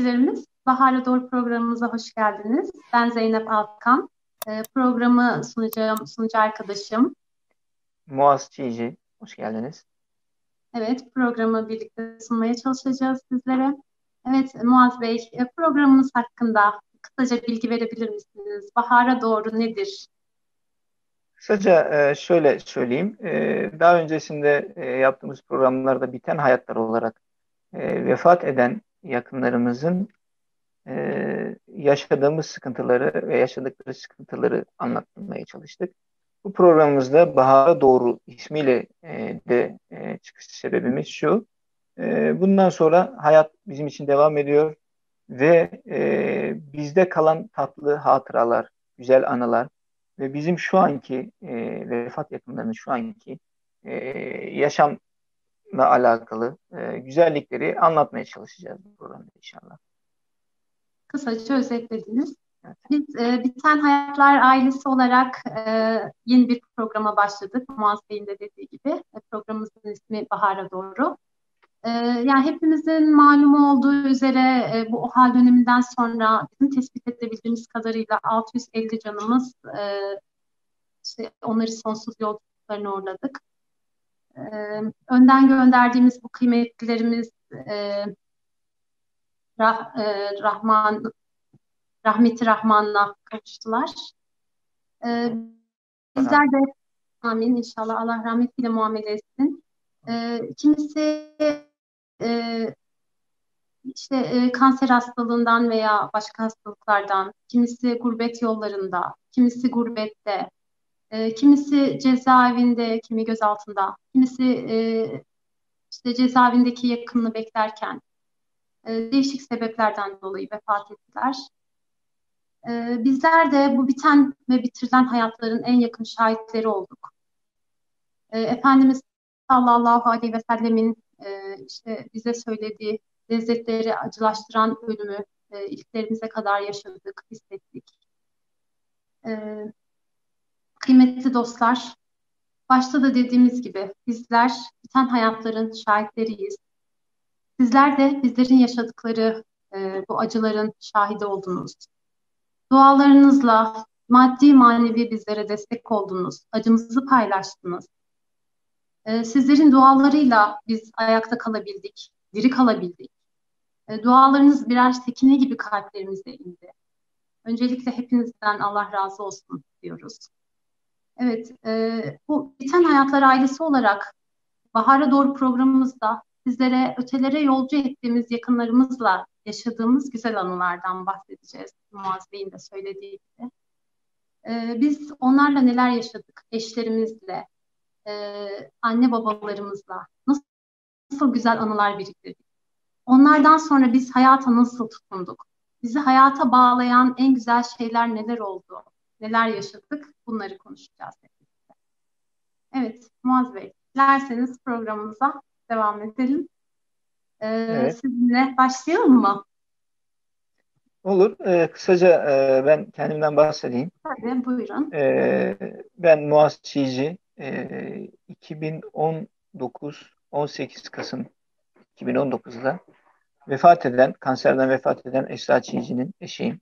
izleyicilerimiz, Bahar'la Doğru programımıza hoş geldiniz. Ben Zeynep Alkan. E, programı sunacağım, sunucu arkadaşım. Muaz Çiğci, hoş geldiniz. Evet, programı birlikte sunmaya çalışacağız sizlere. Evet, Muaz Bey, e, programımız hakkında kısaca bilgi verebilir misiniz? Bahar'a doğru nedir? Kısaca e, şöyle söyleyeyim. E, daha öncesinde yaptığımız programlarda biten hayatlar olarak vefat eden yakınlarımızın yaşadığımız sıkıntıları ve yaşadıkları sıkıntıları anlatmaya çalıştık. Bu programımızda Bahar'a Doğru ismiyle de çıkış sebebimiz şu. bundan sonra hayat bizim için devam ediyor ve bizde kalan tatlı hatıralar, güzel anılar ve bizim şu anki vefat yakınlarının şu anki yaşamla alakalı güzellikleri anlatmaya çalışacağız bu programda inşallah kısaca özetlediniz. Biz e, Biten Hayatlar ailesi olarak e, yeni bir programa başladık. Muaz Bey'in de dediği gibi. E, programımızın ismi Bahar'a Doğru. E, yani hepimizin malumu olduğu üzere e, bu OHAL döneminden sonra bizim tespit edebildiğimiz kadarıyla 650 canımız e, işte onları sonsuz yolculuklarına uğurladık. E, önden gönderdiğimiz bu kıymetlilerimiz e, Rah, e, Rahman rahmeti Rahman'la kavuştular. E, bizler de amin inşallah Allah rahmetiyle muamele etsin. E, kimisi e, işte e, kanser hastalığından veya başka hastalıklardan, kimisi gurbet yollarında, kimisi gurbette, e, kimisi cezaevinde, kimi gözaltında, kimisi e, işte cezaevindeki yakınını beklerken, e, değişik sebeplerden dolayı vefat ettiler. E, bizler de bu biten ve bitirilen hayatların en yakın şahitleri olduk. E, Efendimiz sallallahu aleyhi ve sellemin e, işte bize söylediği lezzetleri acılaştıran ölümü e, ilklerimize kadar yaşadık, hissettik. E, kıymetli dostlar, başta da dediğimiz gibi bizler biten hayatların şahitleriyiz. Sizler de bizlerin yaşadıkları e, bu acıların şahidi oldunuz. Dualarınızla maddi manevi bizlere destek oldunuz. Acımızı paylaştınız. E, sizlerin dualarıyla biz ayakta kalabildik, diri kalabildik. E, dualarınız birer sekine gibi kalplerimize indi. Öncelikle hepinizden Allah razı olsun diyoruz. Evet, e, bu Biten Hayatlar ailesi olarak Bahar'a Doğru programımızda sizlere ötelere yolcu ettiğimiz yakınlarımızla yaşadığımız güzel anılardan bahsedeceğiz. Muaz Bey'in de söylediği gibi. Ee, biz onlarla neler yaşadık? Eşlerimizle, e, anne babalarımızla nasıl, nasıl güzel anılar biriktirdik? Onlardan sonra biz hayata nasıl tutunduk? Bizi hayata bağlayan en güzel şeyler neler oldu? Neler yaşadık? Bunları konuşacağız. Evet, Muaz Bey, dilerseniz programımıza devam edelim. Ee, evet. Sizinle başlayalım mı? Olur. Ee, kısaca e, ben kendimden bahsedeyim. Tabii, buyurun. Ee, ben Muaz Çiğci. E, 2019 18 Kasım 2019'da vefat eden, kanserden vefat eden Esra Çiğci'nin eşiyim.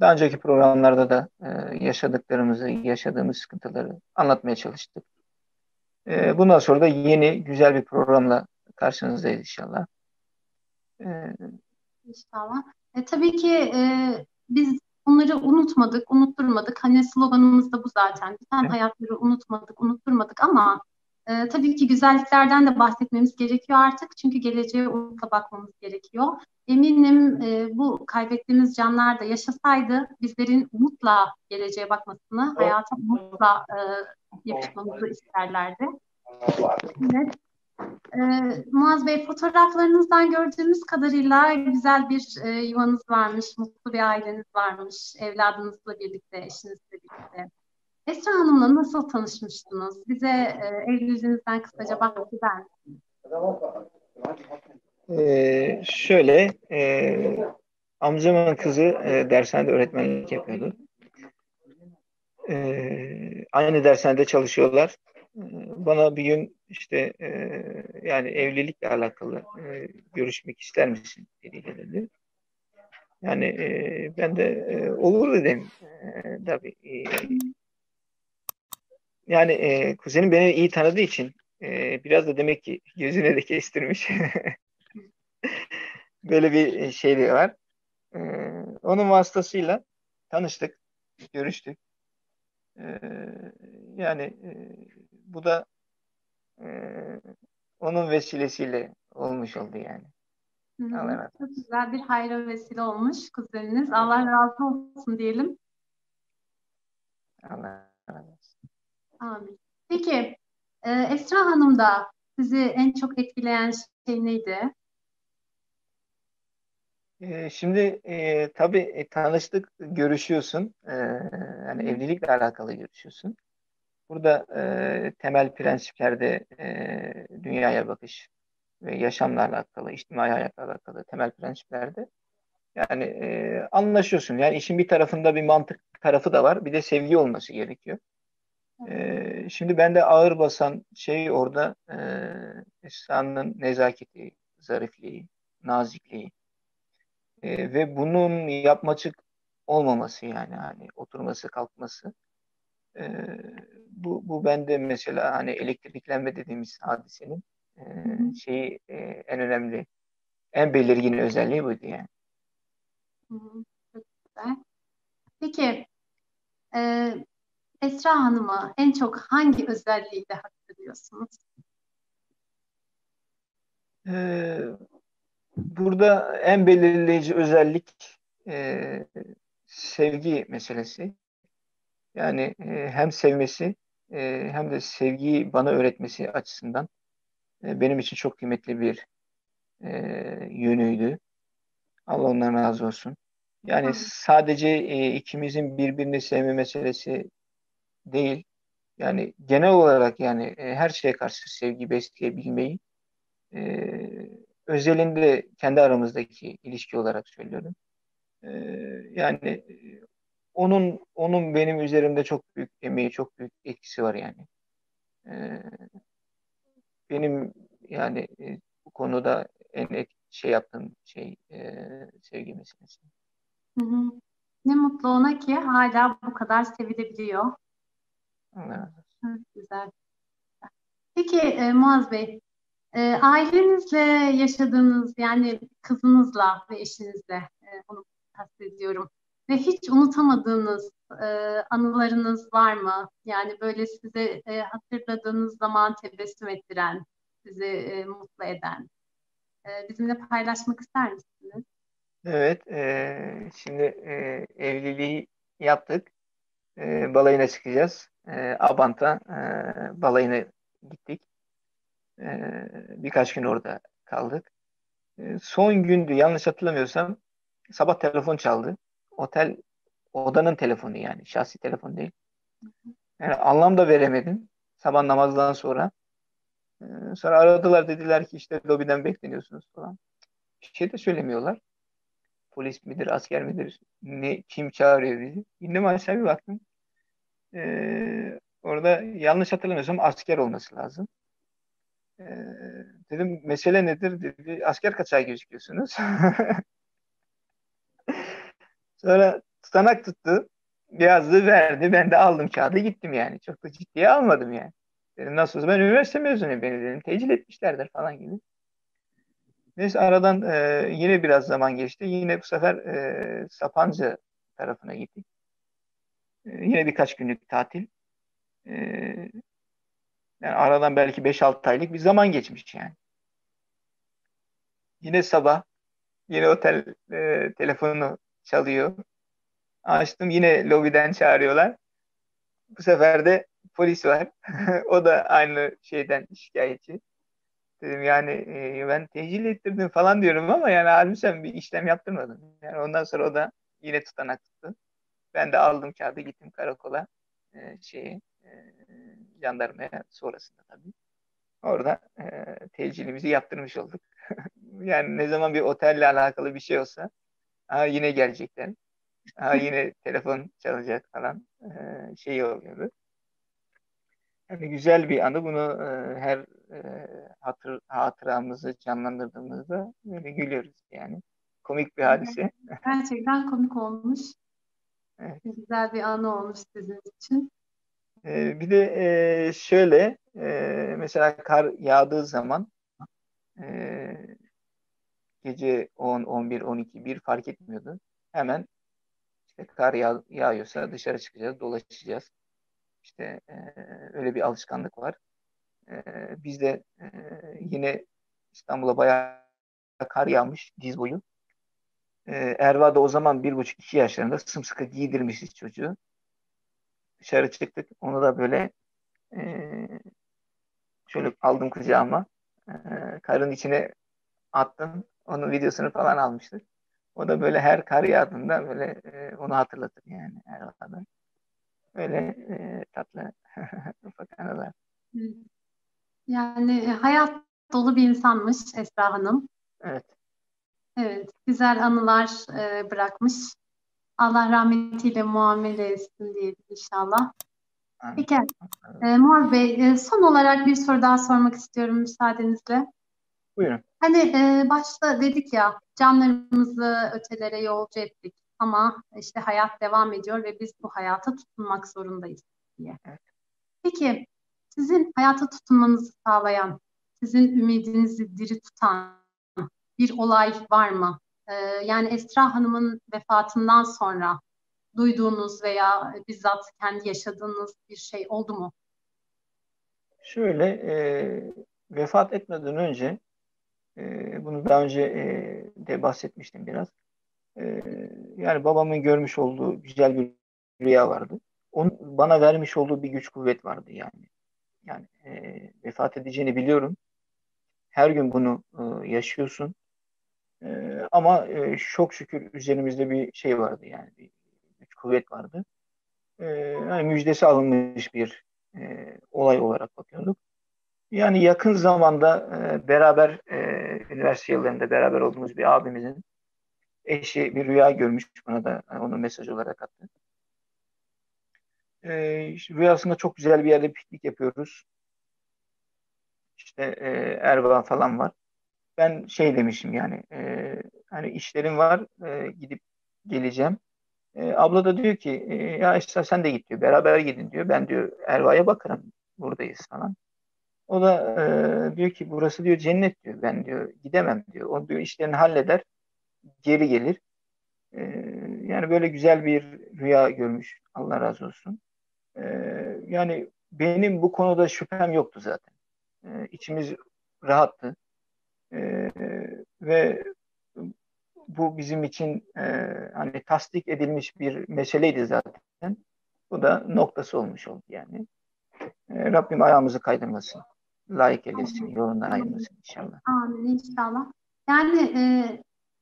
Daha önceki programlarda da e, yaşadıklarımızı, yaşadığımız sıkıntıları anlatmaya çalıştık. E, bundan sonra da yeni güzel bir programla karşınızdayız inşallah. E, inşallah. E, tabii ki e, biz bunları unutmadık, unutturmadık. Hani sloganımız da bu zaten. Evet. hayatları unutmadık, unutturmadık ama e, tabii ki güzelliklerden de bahsetmemiz gerekiyor artık. Çünkü geleceğe umutla bakmamız gerekiyor. Eminim e, bu kaybettiğimiz canlar da yaşasaydı bizlerin umutla geleceğe bakmasını, hayata umutla e, yapışmamızı isterlerdi. Evet. Ee, Muaz Bey fotoğraflarınızdan gördüğümüz kadarıyla güzel bir e, yuvanız varmış, mutlu bir aileniz varmış, evladınızla birlikte, eşinizle birlikte. Esra Hanım'la nasıl tanışmıştınız? Bize e, evliliğinizden kısaca bahseder misiniz? Ee, şöyle, e, amcamın kızı e, dershanede öğretmenlik yapıyordu. E, aynı dershanede çalışıyorlar. E, bana bir gün işte e, yani evlilikle alakalı e, görüşmek ister misin dediği dedi. Yani e, ben de e, olur dedim. E, tabii. E, yani e, kuzenim beni iyi tanıdığı için e, biraz da demek ki gözüne de kestirmiş. Böyle bir şey de var. E, onun vasıtasıyla tanıştık, görüştük. E, yani e, bu da e, onun vesilesiyle olmuş oldu yani. Çok güzel bir hayra vesile olmuş kuzeniniz. Allah razı olsun diyelim. Allah razı olsun. Amin. Peki e, Esra Hanım da sizi en çok etkileyen şey neydi? E, şimdi e, tabii e, tanıştık, görüşüyorsun. E, yani evlilikle alakalı görüşüyorsun. Burada e, temel prensiplerde e, dünyaya bakış ve yaşamla alakalı, içtimai hayatla alakalı temel prensiplerde yani e, anlaşıyorsun. Yani işin bir tarafında bir mantık tarafı da var. Bir de sevgi olması gerekiyor. E, şimdi bende ağır basan şey orada e, Esra'nın nezaketi, zarifliği, nazikliği e, ve bunun yapmacık olmaması yani hani oturması kalkması e, bu, bu bende mesela hani elektriklenme dediğimiz hadisenin e, şeyi e, en önemli en belirgin özelliği buydu yani. Çok güzel. Peki e, Esra Hanım'ı en çok hangi özelliğiyle hatırlıyorsunuz? Ee, burada en belirleyici özellik e, sevgi meselesi. Yani e, hem sevmesi e, hem de sevgiyi bana öğretmesi açısından e, benim için çok kıymetli bir e, yönüydü. Allah ondan razı olsun. Yani sadece e, ikimizin birbirini sevme meselesi değil. Yani genel olarak yani e, her şeye karşı sevgi besleyebilmeyi e, özelinde kendi aramızdaki ilişki olarak söylüyorum. E, yani e, onun onun benim üzerimde çok büyük emeği, çok büyük etkisi var yani. E, benim yani e, bu konuda en et, şey yaptığım şey e, sevgi meselesi. Hı hı. Ne mutlu ona ki hala bu kadar sevilebiliyor. Evet. güzel. Peki e, Muaz Bey, e, ailenizle yaşadığınız yani kızınızla ve eşinizle e, onu kastediyorum ve hiç unutamadığınız e, anılarınız var mı? Yani böyle size e, hatırladığınız zaman tebessüm ettiren, sizi e, mutlu eden. E, bizimle paylaşmak ister misiniz? Evet, e, şimdi e, evliliği yaptık. E, balayına çıkacağız. E, Abant'a e, balayına gittik. E, birkaç gün orada kaldık. E, son gündü, yanlış hatırlamıyorsam sabah telefon çaldı. Otel odanın telefonu yani, şahsi telefon değil. Yani anlam da veremedim. Sabah namazdan sonra. E, sonra aradılar dediler ki işte lobiden bekleniyorsunuz falan. Bir şey de söylemiyorlar polis midir, asker midir, ne kim çağırıyor bizi. İndim aşağı bir baktım. Ee, orada yanlış hatırlamıyorsam asker olması lazım. Ee, dedim mesele nedir dedi. Asker kaçağı gözüküyorsunuz. Sonra tutanak tuttu. Yazdı verdi. Ben de aldım kağıdı gittim yani. Çok da ciddiye almadım yani. Dedim nasıl ben üniversite mezunuyum beni dedim. Tecil etmişlerdir falan gibi. Neyse aradan e, yine biraz zaman geçti. Yine bu sefer e, Sapanca tarafına gittik. E, yine birkaç günlük tatil. E, yani aradan belki 5-6 aylık bir zaman geçmiş yani. Yine sabah yine otel e, telefonu çalıyor. Açtım yine lobiden çağırıyorlar. Bu sefer de polis var. o da aynı şeyden şikayetçi. Dedim yani e, ben tecil ettirdim falan diyorum ama yani halbuki bir işlem yaptırmadın. Yani ondan sonra o da yine tutanak tuttu. Ben de aldım kağıdı gittim karakola e, şeyi e, jandarmaya sonrasında tabii. Orada e, tecilimizi yaptırmış olduk. yani ne zaman bir otelle alakalı bir şey olsa ha, yine gelecekler. Ha, yine telefon çalacak falan e, şey oluyordu. Yani güzel bir anı. Bunu e, her e, hatır, hatıramızı canlandırdığımızda böyle gülüyoruz yani. komik bir hadise. Gerçekten komik olmuş. Evet. Güzel bir anı olmuş sizin için. Ee, bir de e, şöyle e, mesela kar yağdığı zaman e, gece 10, 11, 12, 1 fark etmiyordu. Hemen işte kar yağ, yağıyorsa dışarı çıkacağız, dolaşacağız. İşte e, öyle bir alışkanlık var. E, biz de e, yine İstanbul'a bayağı kar yağmış diz boyu. E, Erva da o zaman bir buçuk iki yaşlarında sımsıkı giydirmişiz çocuğu. Dışarı çıktık. Onu da böyle e, şöyle aldım kucağıma. E, karın içine attım. Onun videosunu falan almıştık. O da böyle her kar yağdığında böyle e, onu hatırlatır yani her arada. Öyle e, tatlı ufak anılar. Yani hayat dolu bir insanmış Esra Hanım. Evet. Evet, güzel anılar e, bırakmış. Allah rahmetiyle muamele etsin diye inşallah. Peki, e, Mor Bey, e, son olarak bir soru daha sormak istiyorum müsaadenizle. Buyurun. Hani e, başta dedik ya, canlarımızı ötelere yolcu ettik ama işte hayat devam ediyor ve biz bu hayata tutunmak zorundayız diye. Evet. Peki, sizin hayata tutunmanızı sağlayan, sizin ümidinizi diri tutan bir olay var mı? Ee, yani Esra Hanım'ın vefatından sonra duyduğunuz veya bizzat kendi yaşadığınız bir şey oldu mu? Şöyle, e, vefat etmeden önce, e, bunu daha önce e, de bahsetmiştim biraz. E, yani babamın görmüş olduğu güzel bir rüya vardı. Onun bana vermiş olduğu bir güç kuvvet vardı yani. Yani e, vefat edeceğini biliyorum. Her gün bunu e, yaşıyorsun. E, ama e, çok şükür üzerimizde bir şey vardı yani bir güç kuvvet vardı. E, yani müjdesi alınmış bir e, olay olarak bakıyorduk. Yani yakın zamanda e, beraber e, üniversite yıllarında beraber olduğumuz bir abimizin eşi bir rüya görmüş bana da yani onu mesaj olarak attı. E, işte rüyasında çok güzel bir yerde piknik yapıyoruz. İşte e, Erva falan var ben şey demişim yani e, hani işlerim var e, gidip geleceğim. E, abla da diyor ki e, ya işte sen de git diyor beraber gidin diyor. Ben diyor Erva'ya bakarım buradayız falan. O da e, diyor ki burası diyor cennet diyor. Ben diyor gidemem diyor. O diyor işlerini halleder geri gelir. E, yani böyle güzel bir rüya görmüş. Allah razı olsun. E, yani benim bu konuda şüphem yoktu zaten. E, içimiz rahattı. E, ve bu bizim için e, hani tasdik edilmiş bir meseleydi zaten. Bu da noktası olmuş oldu yani. E, Rabbim ayağımızı kaydırmasın. Layık eylesin. Yolundan ayırmasın inşallah. Amin inşallah. Yani e,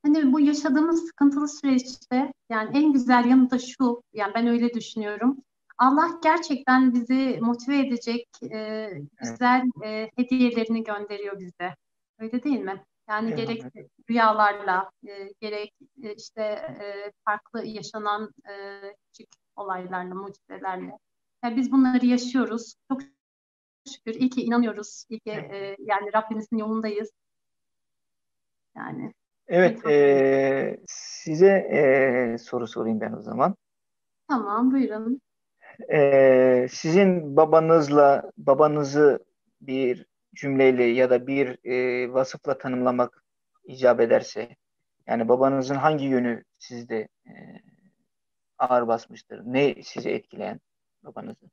hani bu yaşadığımız sıkıntılı süreçte yani en güzel yanı da şu. Yani ben öyle düşünüyorum. Allah gerçekten bizi motive edecek e, güzel e, hediyelerini gönderiyor bize. Öyle değil mi? Yani evet. gerek rüyalarla, e, gerek e, işte e, farklı yaşanan e, küçük olaylarla, mucizelerle. Yani biz bunları yaşıyoruz. Çok şükür. İyi ki inanıyoruz. İyi ki e, yani Rabbimizin yolundayız. Yani. Evet, e, size e, soru sorayım ben o zaman. Tamam, buyurun. E, sizin babanızla babanızı bir cümleyle ya da bir e, vasıfla tanımlamak icap ederse yani babanızın hangi yönü sizde e, ağır basmıştır? Ne sizi etkileyen babanızı?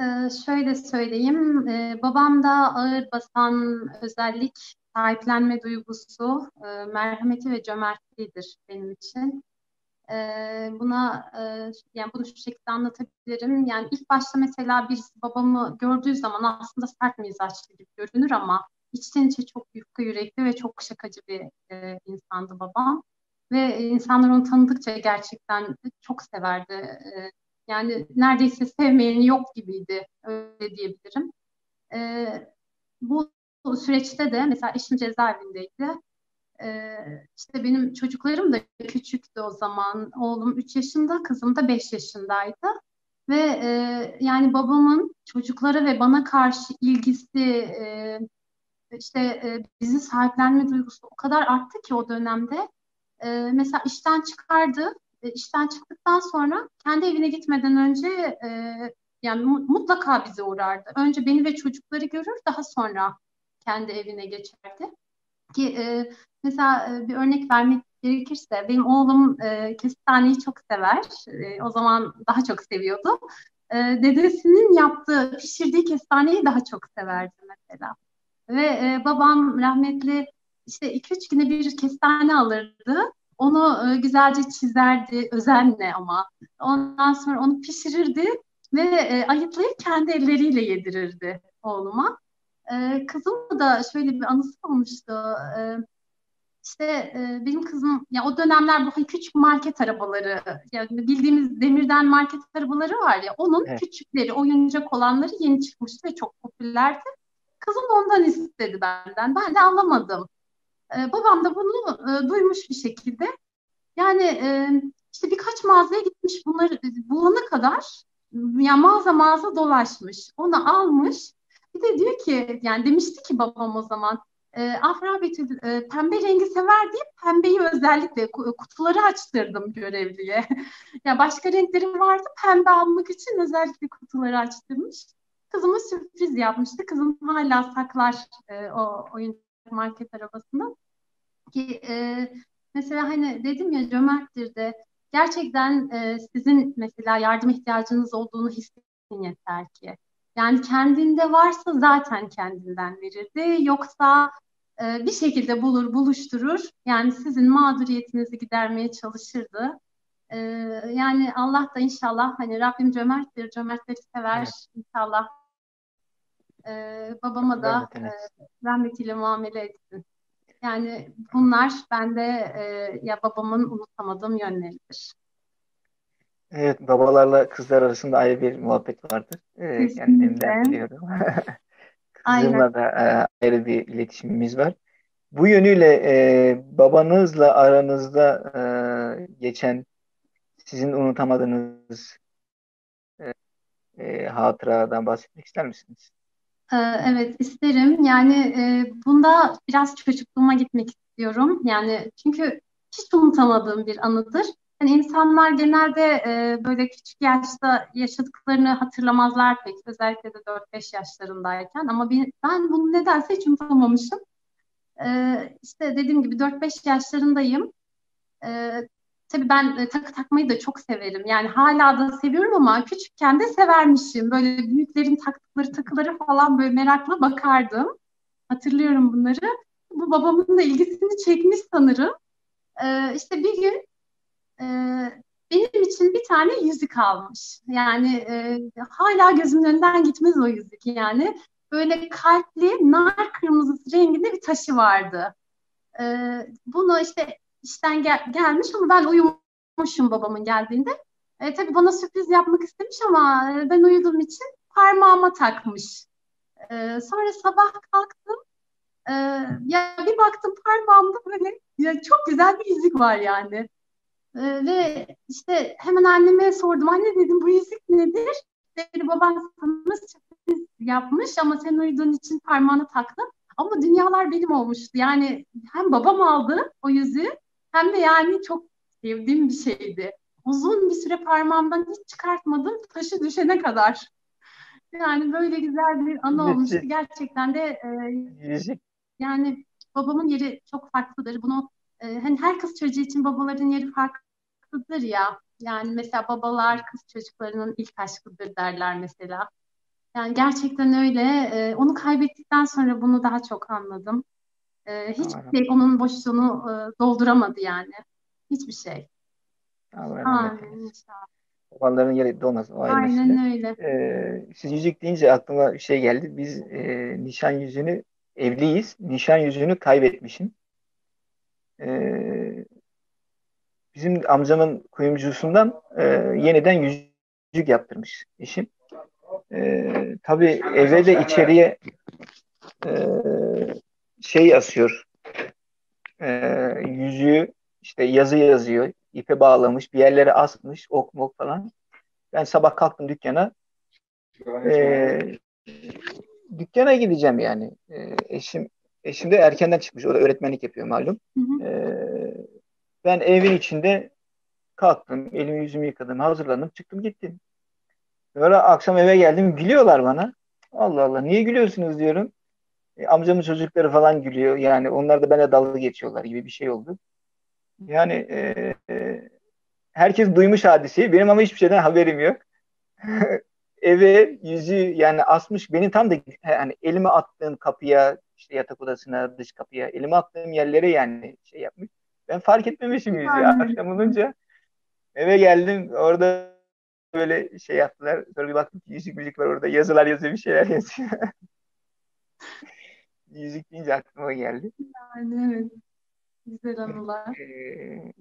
Ee, şöyle söyleyeyim, ee, babamda ağır basan özellik sahiplenme duygusu, e, merhameti ve cömertliğidir benim için. E, buna e, yani bunu şu şekilde anlatabilirim. Yani ilk başta mesela bir babamı gördüğü zaman aslında sert mizaçlı gibi görünür ama içten içe çok yufka yürekli ve çok şakacı bir e, insandı babam. Ve insanlar onu tanıdıkça gerçekten çok severdi. Yani neredeyse sevmeyeni yok gibiydi öyle diyebilirim. Bu süreçte de mesela eşim cezaevindeydi. Ee, işte benim çocuklarım da küçüktü o zaman. Oğlum 3 yaşında, kızım da 5 yaşındaydı. Ve e, yani babamın çocuklara ve bana karşı ilgisi, e, işte e, bizi sahiplenme duygusu o kadar arttı ki o dönemde. e, mesela işten çıkardı. E, işten çıktıktan sonra kendi evine gitmeden önce e, yani mutlaka bize uğrardı. Önce beni ve çocukları görür, daha sonra kendi evine geçerdi. Ki e, mesela e, bir örnek vermek gerekirse benim oğlum e, kestaneyi çok sever. E, o zaman daha çok seviyordu. E, dedesinin yaptığı, pişirdiği kestaneyi daha çok severdi mesela. Ve e, babam rahmetli işte iki üç güne bir kestane alırdı. Onu e, güzelce çizerdi, özenle ama. Ondan sonra onu pişirirdi ve e, ayıtlayıp kendi elleriyle yedirirdi oğluma. E, kızımla da şöyle bir anısı olmuştu. E, işte e, benim kızım ya o dönemler bu küçük market arabaları yani bildiğimiz demirden market arabaları var ya onun evet. küçükleri oyuncak olanları yeni çıkmıştı ve çok popülerdi. Kızım ondan istedi benden. Ben de anlamadım. E, babam da bunu e, duymuş bir şekilde. Yani e, işte birkaç mağazaya gitmiş bunları bulana kadar ya mağaza mağaza dolaşmış. Onu almış. Bir de diyor ki yani demişti ki babam o zaman e, Afra Betül e, pembe rengi sever diye pembeyi özellikle kutuları açtırdım görevliye. ya başka renklerim vardı pembe almak için özellikle kutuları açtırmış. Kızıma sürpriz yapmıştı. Kızım hala saklar e, o oyun market arabasında. Ki e, mesela hani dedim ya cömerttir de gerçekten e, sizin mesela yardım ihtiyacınız olduğunu hissedin yeter ki. Yani kendinde varsa zaten kendinden verirdi. Yoksa e, bir şekilde bulur, buluşturur. Yani sizin mağduriyetinizi gidermeye çalışırdı. E, yani Allah da inşallah hani Rabbim cömerttir, cömertleri sever. Evet. İnşallah e, babama da e, rahmetiyle muamele etsin. Yani bunlar bende e, ya babamın unutamadığım yönleridir. Evet, babalarla kızlar arasında ayrı bir muhabbet vardır. Ee, kendimden biliyorum. Kızımla da e, ayrı bir iletişimimiz var. Bu yönüyle e, babanızla aranızda e, geçen sizin unutamadığınız e, e, hatıradan bahsetmek ister misiniz? Ee, evet isterim. Yani e, bunda biraz çocukluğuma gitmek istiyorum. Yani çünkü hiç unutamadığım bir anıdır. Yani insanlar genelde e, böyle küçük yaşta yaşadıklarını hatırlamazlar pek. Özellikle de 4-5 yaşlarındayken. Ama ben, ben bunu nedense hiç unutamamışım. E, işte dediğim gibi 4-5 yaşlarındayım. E, tabii ben e, takı takmayı da çok severim. Yani hala da seviyorum ama küçükken de severmişim. Böyle büyüklerin taktıkları takıları falan böyle merakla bakardım. Hatırlıyorum bunları. Bu babamın da ilgisini çekmiş sanırım. E, işte bir gün e, benim için bir tane yüzük almış. Yani e, hala gözümün önünden gitmez o yüzük yani. Böyle kalpli nar kırmızısı renginde bir taşı vardı. E, bunu işte işten gel gelmiş ama ben uyumuşum babamın geldiğinde. E, tabii bana sürpriz yapmak istemiş ama ben uyuduğum için parmağıma takmış. E, sonra sabah kalktım. E, ya bir baktım parmağımda böyle ya çok güzel bir yüzük var yani. Ee, ve işte hemen anneme sordum. Anne dedim bu yüzük nedir? Dedi baban sana sürpriz yapmış ama sen uyuduğun için parmağını taktı. Ama dünyalar benim olmuştu. Yani hem babam aldı o yüzüğü hem de yani çok sevdiğim bir şeydi. Uzun bir süre parmağımdan hiç çıkartmadım taşı düşene kadar. Yani böyle güzel bir anı olmuştu. Gerçekten de e, yani babamın yeri çok farklıdır. Bunu e, hani her kız çocuğu için babaların yeri farklıdır ya. Yani mesela babalar kız çocuklarının ilk aşkıdır derler mesela. Yani gerçekten öyle. E, onu kaybettikten sonra bunu daha çok anladım. E, hiçbir şey onun boşluğunu e, dolduramadı yani. Hiçbir şey. Amin. Babaların yeri dolmaz. O Aynen öyle. Ee, siz yüzük deyince aklıma bir şey geldi. Biz e, nişan yüzüğünü evliyiz. Nişan yüzüğünü kaybetmişim. Ee, bizim amcamın kuyumcusundan e, yeniden yüzük yaptırmış eşim. E, tabii eve de içeriye e, şey asıyor. E, yüzüğü işte yazı yazıyor. ipe bağlamış. Bir yerlere asmış. Ok mok falan. Ben sabah kalktım dükkana. E, dükkana gideceğim yani. E, eşim eşim de erkenden çıkmış. O da öğretmenlik yapıyor malum. Hı hı. E, ben evin içinde kalktım, elimi yüzümü yıkadım, hazırlandım, çıktım gittim. Sonra akşam eve geldim, gülüyorlar bana. Allah Allah, niye gülüyorsunuz diyorum. E, amcamın çocukları falan gülüyor. Yani onlar da bana dalga geçiyorlar gibi bir şey oldu. Yani e, e, herkes duymuş hadiseyi. Benim ama hiçbir şeyden haberim yok. Eve yüzü yani asmış. Benim tam da yani elime attığım kapıya, işte yatak odasına, dış kapıya, elime attığım yerlere yani şey yapmış. Ben fark etmemişim yüzü. Akşam olunca eve geldim. Orada böyle şey yaptılar. Sonra bir baktım ki yüzük müzik var orada. Yazılar yazıyor bir şeyler yazıyor. yüzük deyince aklıma geldi. Yani evet. Güzel anılar. Ee,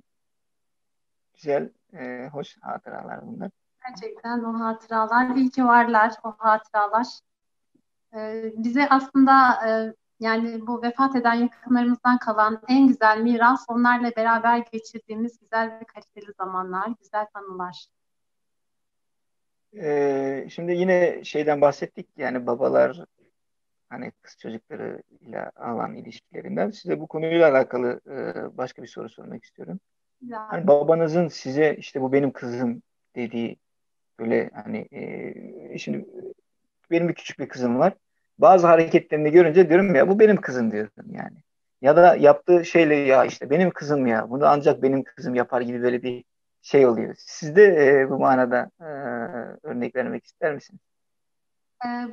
güzel, e, hoş hatıralar bunlar. Gerçekten o hatıralar, iyi ki varlar o hatıralar. Ee, bize aslında e, yani bu vefat eden yakınlarımızdan kalan en güzel miras onlarla beraber geçirdiğimiz güzel ve kaliteli zamanlar, güzel anılar. Ee, şimdi yine şeyden bahsettik yani babalar hani kız çocukları ile alan ilişkilerinden size bu konuyla alakalı e, başka bir soru sormak istiyorum. Yani. Hani babanızın size işte bu benim kızım dediği böyle hani e, şimdi benim bir küçük bir kızım var. Bazı hareketlerini görünce diyorum ya bu benim kızım diyorum yani. Ya da yaptığı şeyle ya işte benim kızım ya bunu ancak benim kızım yapar gibi böyle bir şey oluyor. Siz de e, bu manada e, örnek vermek ister misiniz?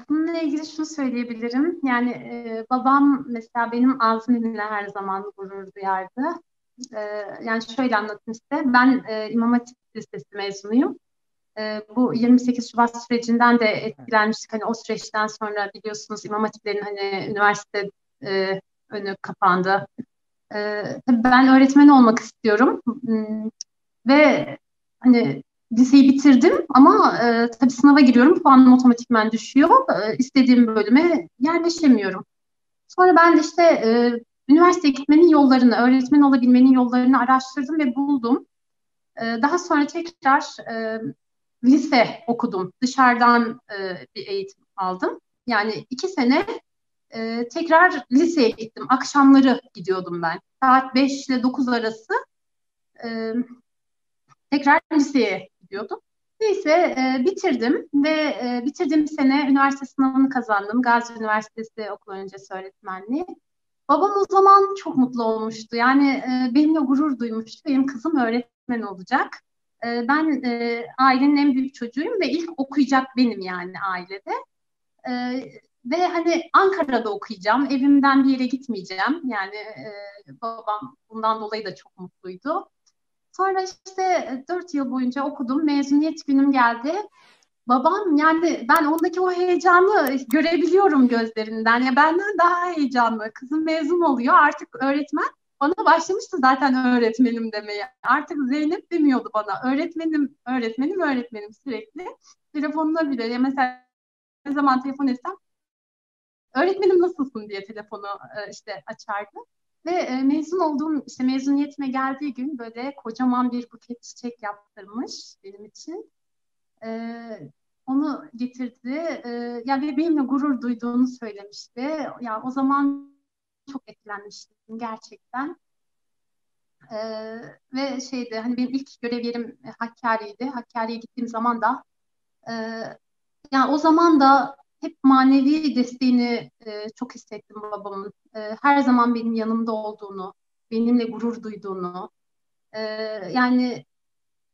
Bununla ilgili şunu söyleyebilirim. Yani e, babam mesela benim ağzımla her zaman gurur duyardı. E, yani şöyle anlatayım size. Ben e, İmam Hatip Lisesi mezunuyum. E, bu 28 Şubat sürecinden de etkilenmiştik. Hani o süreçten sonra biliyorsunuz İmam Hatiplerin hani üniversite e, önü kapandı. E, ben öğretmen olmak istiyorum. Hmm, ve hani liseyi bitirdim ama e, tabii sınava giriyorum. Puanım otomatikman düşüyor. E, istediğim bölüme yerleşemiyorum. Sonra ben de işte e, üniversiteye gitmenin yollarını, öğretmen olabilmenin yollarını araştırdım ve buldum. E, daha sonra tekrar e, lise okudum. Dışarıdan e, bir eğitim aldım. Yani iki sene e, tekrar liseye gittim. Akşamları gidiyordum ben. Saat 5 ile 9 arası e, tekrar liseye gidiyordum. Neyse e, bitirdim ve e, bitirdiğim sene üniversite sınavını kazandım. Gazi Üniversitesi okul öncesi öğretmenliği. Babam o zaman çok mutlu olmuştu. Yani e, benimle gurur duymuştu. Benim kızım öğretmen olacak. E, ben e, ailenin en büyük çocuğuyum ve ilk okuyacak benim yani ailede. E, ve hani Ankara'da okuyacağım. Evimden bir yere gitmeyeceğim. Yani e, babam bundan dolayı da çok mutluydu. Sonra işte e, dört yıl boyunca okudum. Mezuniyet günüm geldi. Babam yani ben ondaki o heyecanı görebiliyorum gözlerinden. Ya benden daha heyecanlı. Kızım mezun oluyor. Artık öğretmen bana başlamıştı zaten öğretmenim demeye. Artık Zeynep demiyordu bana. Öğretmenim, öğretmenim, öğretmenim sürekli. Telefonuna bile ya mesela ne zaman telefon etsem öğretmenim nasılsın diye telefonu e, işte açardı. Ve e, mezun olduğum, işte mezuniyetime geldiği gün böyle kocaman bir buket çiçek yaptırmış benim için. E, onu getirdi. E, ya ve benimle gurur duyduğunu söylemişti. Ya o zaman çok etkilenmiştim gerçekten. Ee, ve şeydi hani benim ilk görev yerim Hakkari'ydi. Hakkari'ye gittiğim zaman da e, yani o zaman da hep manevi desteğini e, çok hissettim babamın. E, her zaman benim yanımda olduğunu, benimle gurur duyduğunu, e, yani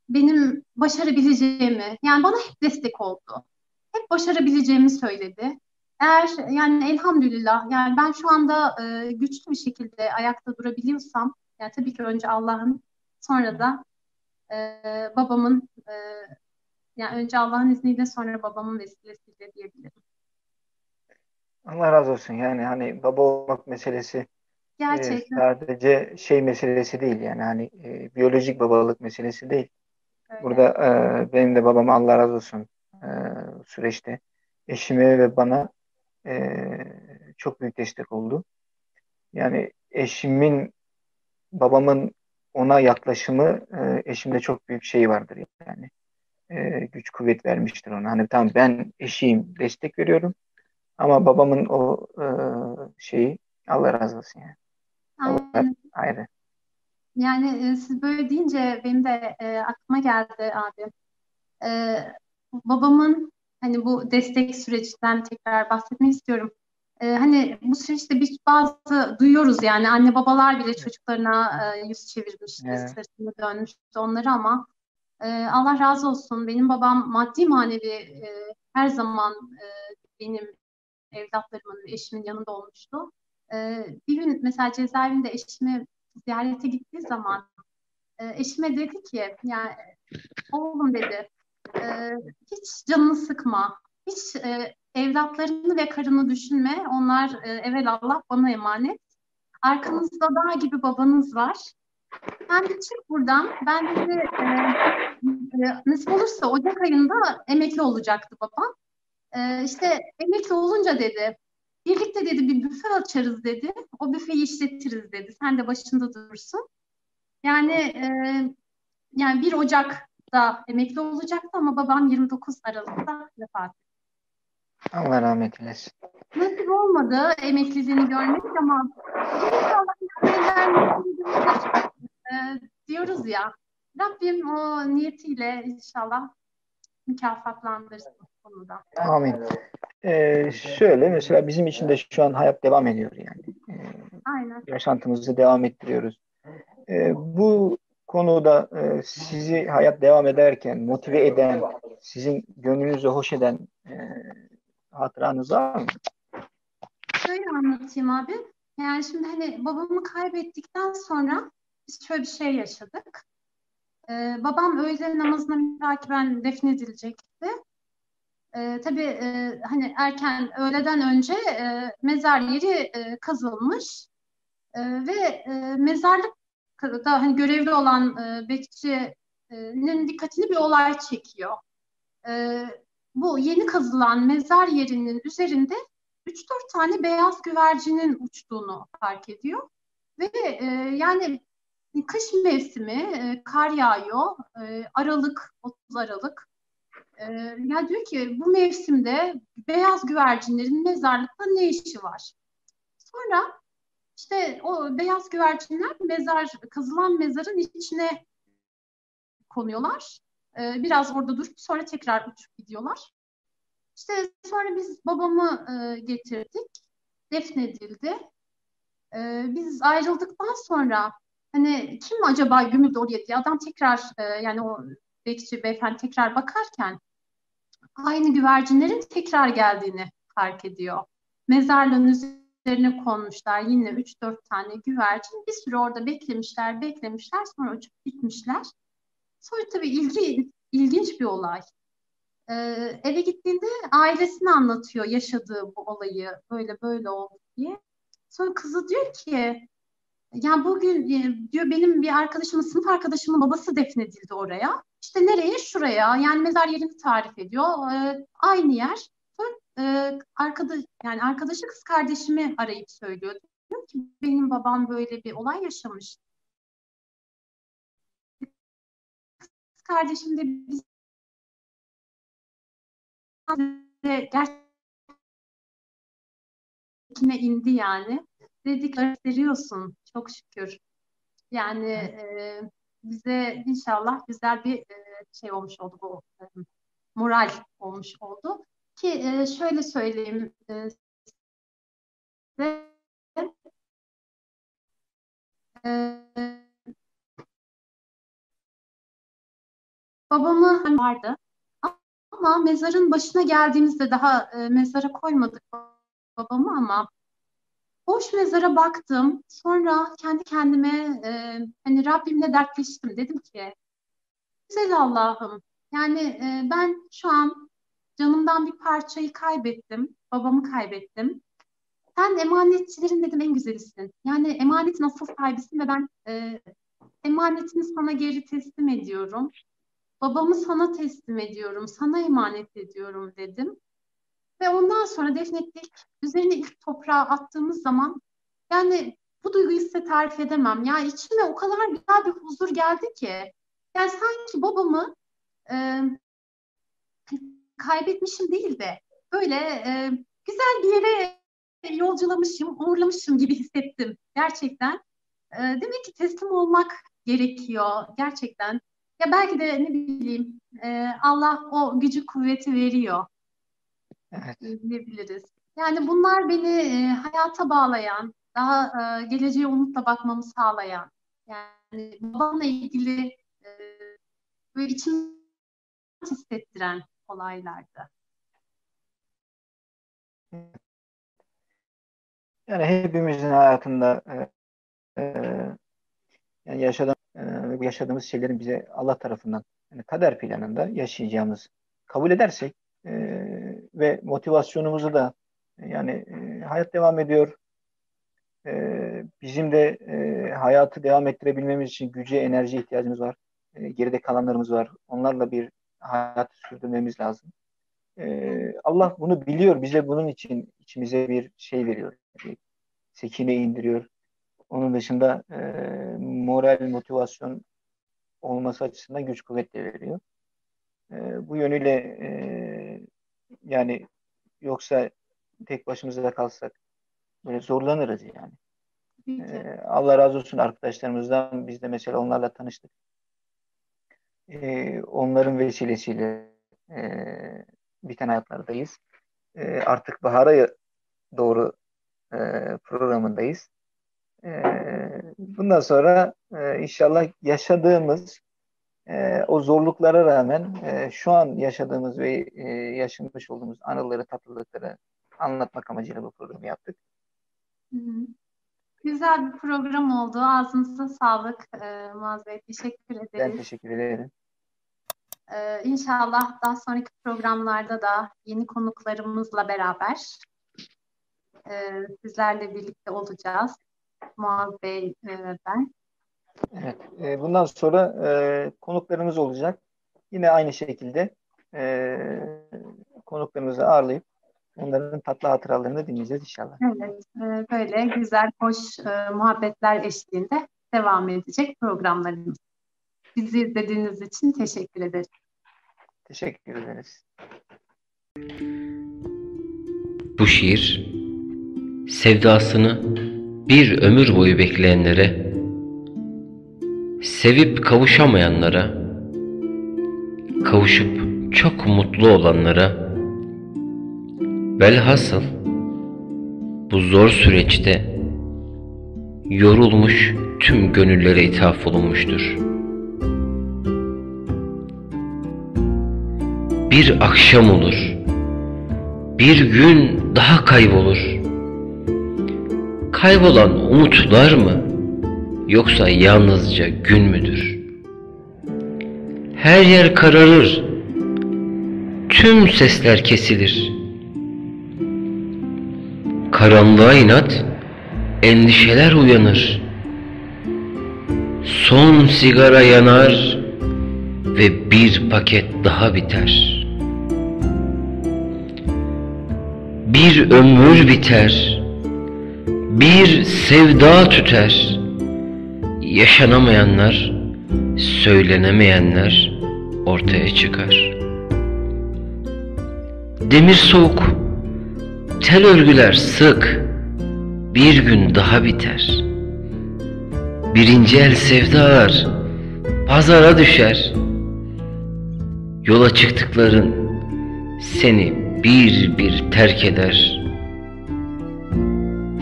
benim başarabileceğimi, yani bana hep destek oldu. Hep başarabileceğimi söyledi. Eğer yani elhamdülillah yani ben şu anda e, güçlü bir şekilde ayakta durabiliyorsam yani tabii ki önce Allah'ın sonra da e, babamın e, yani önce Allah'ın izniyle sonra babamın vesilesiyle diyebilirim. Allah razı olsun. Yani hani baba olmak meselesi e, Gerçekten. e, sadece şey meselesi değil yani hani e, biyolojik babalık meselesi değil. Öyle. Burada e, benim de babama Allah razı olsun e, süreçte eşime ve bana e, çok büyük destek oldu. Yani eşimin babamın ona yaklaşımı e, eşimde çok büyük şey vardır yani. E, güç kuvvet vermiştir ona. Hani tamam ben eşiyim destek veriyorum ama babamın o e, şeyi Allah razı olsun yani. Aynen. ayrı. Yani e, siz böyle deyince benim de e, aklıma geldi abi. E, babamın hani bu destek sürecinden tekrar bahsetmek istiyorum. E, hani bu süreçte biz bazı duyuyoruz yani anne babalar bile çocuklarına e, yüz çevirmişti, evet. sırtını dönmüştü onları ama e, Allah razı olsun benim babam maddi manevi e, her zaman e, benim evlatlarımın eşimin yanında olmuştu. E, bir gün mesela cezaevinde eşimi ziyarete gittiği zaman e, eşime dedi ki yani oğlum dedi e, hiç canını sıkma hiç e, evlatlarını ve karını düşünme onlar e, evvel Allah bana emanet arkanızda dağ gibi babanız var sen de çık buradan ben dedi e, e, nasip olursa Ocak ayında emekli olacaktı babam e, işte emekli olunca dedi Birlikte dedi bir büfe açarız dedi. O büfeyi işletiriz dedi. Sen de başında durursun. Yani e, yani 1 Ocak'ta emekli olacaktı ama babam 29 Aralık'ta vefat etti. Allah rahmet eylesin. Nasip olmadı emekliliğini görmek ama inşallah e, diyoruz ya. Rabbim o niyetiyle inşallah mükafatlandırsın konuda. Amin. Ee, şöyle mesela bizim için de şu an hayat devam ediyor yani. Ee, Aynen. Yaşantımızı devam ettiriyoruz. Ee, bu konuda e, sizi hayat devam ederken motive eden, sizin gönlünüzü hoş eden e, hatıranız var mı? Şöyle anlatayım abi. Yani şimdi hani babamı kaybettikten sonra biz şöyle bir şey yaşadık. Ee, babam öğle namazına mütakiben defnedilecekti. E, tabii e, hani erken öğleden önce e, mezar yeri e, kazılmış e, ve e, mezarlık da hani görevli olan e, bekçinin dikkatini bir olay çekiyor. E, bu yeni kazılan mezar yerinin üzerinde 3-4 tane beyaz güvercinin uçtuğunu fark ediyor. Ve e, yani kış mevsimi, e, kar yağıyor, e, Aralık, 30 Aralık e, ya diyor ki bu mevsimde beyaz güvercinlerin mezarlıkta ne işi var? Sonra işte o beyaz güvercinler mezar kazılan mezarın içine konuyorlar. E, biraz orada durup sonra tekrar uçup gidiyorlar. İşte sonra biz babamı e, getirdik. Defnedildi. E, biz ayrıldıktan sonra hani kim acaba gömüldü oraya diye adam tekrar e, yani o bekçi beyefendi tekrar bakarken aynı güvercinlerin tekrar geldiğini fark ediyor. Mezarlığın üzerine konmuşlar yine 3-4 tane güvercin. Bir süre orada beklemişler, beklemişler sonra uçup gitmişler. Sonra tabii ilgi, ilginç bir olay. Ee, eve gittiğinde ailesine anlatıyor yaşadığı bu olayı böyle böyle oldu diye. Sonra kızı diyor ki ya bugün e, diyor benim bir arkadaşımın, sınıf arkadaşımın babası defnedildi oraya. İşte nereye? Şuraya. Yani mezar yerini tarif ediyor. E, aynı yer. E, arkadaş, yani arkadaşı kız kardeşimi arayıp söylüyor. Diyor ki benim babam böyle bir olay yaşamış. Kız kardeşim de biz gerçekten indi yani. Dedik gösteriyorsun çok şükür. Yani e, bize inşallah güzel bir e, şey olmuş oldu bu e, moral olmuş oldu. Ki e, şöyle söyleyeyim e, size e, babamı vardı ama mezarın başına geldiğimizde daha e, mezara koymadık babamı ama boş mezara baktım. Sonra kendi kendime e, hani Rabbimle dertleştim. Dedim ki güzel Allah'ım yani e, ben şu an canımdan bir parçayı kaybettim. Babamı kaybettim. Sen emanetçilerin dedim en güzelisin. Yani emanetin asıl sahibisin ve ben e, emanetini sana geri teslim ediyorum. Babamı sana teslim ediyorum, sana emanet ediyorum dedim. Ve ondan sonra defnettik. Üzerine ilk toprağı attığımız zaman yani bu duyguyu size tarif edemem. Yani içime o kadar güzel bir huzur geldi ki. Yani sanki babamı e, kaybetmişim değil de böyle e, güzel bir yere yolculamışım, uğurlamışım gibi hissettim gerçekten. E, demek ki teslim olmak gerekiyor gerçekten. Ya belki de ne bileyim e, Allah o gücü kuvveti veriyor. Evet. Diyebiliriz. Yani bunlar beni e, hayata bağlayan, daha e, geleceğe umutla bakmamı sağlayan, yani babamla ilgili e, böyle içim hissettiren olaylardı. Yani hepimizin hayatında e, e, yani yaşadığımız, e, yaşadığımız şeylerin bize Allah tarafından yani kader planında yaşayacağımız kabul edersek e, ve motivasyonumuzu da yani e, hayat devam ediyor. E, bizim de e, hayatı devam ettirebilmemiz için güce, enerji ihtiyacımız var. E, geride kalanlarımız var. Onlarla bir hayat sürdürmemiz lazım. E, Allah bunu biliyor. Bize bunun için içimize bir şey veriyor. Bir sekine indiriyor. Onun dışında e, moral, motivasyon olması açısından güç kuvvet de veriyor. E, bu yönüyle e, yani yoksa tek başımıza da kalsak böyle zorlanırız yani. Ee, Allah razı olsun arkadaşlarımızdan. Biz de mesela onlarla tanıştık. Ee, onların vesilesiyle e, biten hayatlardayız. E, artık bahara doğru e, programındayız. E, bundan sonra e, inşallah yaşadığımız e, o zorluklara rağmen e, şu an yaşadığımız ve e, yaşamış olduğumuz anıları, tatlılıkları anlatmak amacıyla bu programı yaptık. Güzel bir program oldu. Ağzınıza sağlık e, Muaz Bey. Teşekkür ederiz. Ben teşekkür ederim. Ee, inşallah daha sonraki programlarda da yeni konuklarımızla beraber e, sizlerle birlikte olacağız. Muaz Bey e, ben. Evet, e, bundan sonra e, konuklarımız olacak. Yine aynı şekilde e, konuklarımızı ağırlayıp onların tatlı hatıralarını dinleyeceğiz inşallah. Evet, e, böyle güzel, hoş e, muhabbetler eşliğinde devam edecek programlarımız. Bizi izlediğiniz için teşekkür ederiz. Teşekkür ederiz. Bu şiir sevdasını bir ömür boyu bekleyenlere, sevip kavuşamayanlara, kavuşup çok mutlu olanlara, velhasıl bu zor süreçte yorulmuş tüm gönüllere ithaf olunmuştur. Bir akşam olur, bir gün daha kaybolur. Kaybolan umutlar mı yoksa yalnızca gün müdür? Her yer kararır, tüm sesler kesilir. Karanlığa inat, endişeler uyanır. Son sigara yanar ve bir paket daha biter. Bir ömür biter, bir sevda tüter. Yaşanamayanlar, söylenemeyenler ortaya çıkar. Demir soğuk, tel örgüler sık, bir gün daha biter. Birinci el sevdalar pazara düşer. Yola çıktıkların seni bir bir terk eder.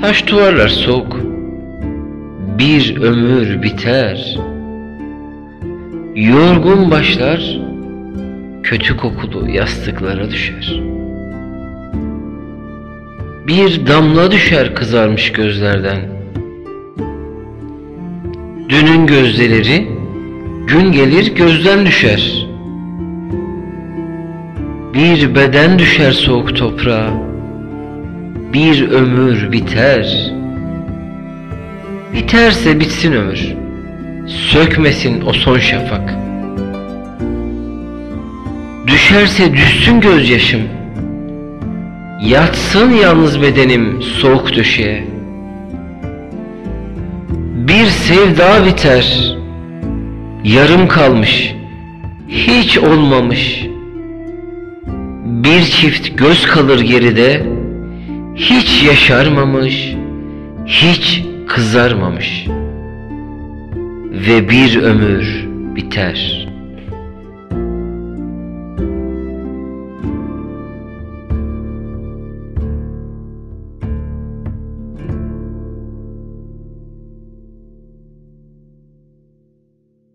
Taş duvarlar soğuk, bir ömür biter. Yorgun başlar, kötü kokulu yastıklara düşer. Bir damla düşer kızarmış gözlerden. Dünün gözleri gün gelir gözden düşer. Bir beden düşer soğuk toprağa. Bir ömür biter. Biterse bitsin ömür. Sökmesin o son şafak. Düşerse düşsün gözyaşım. Yatsın yalnız bedenim soğuk döşeye. Bir sevda biter. Yarım kalmış. Hiç olmamış. Bir çift göz kalır geride. Hiç yaşarmamış. Hiç kızarmamış. ve bir ömür biter.''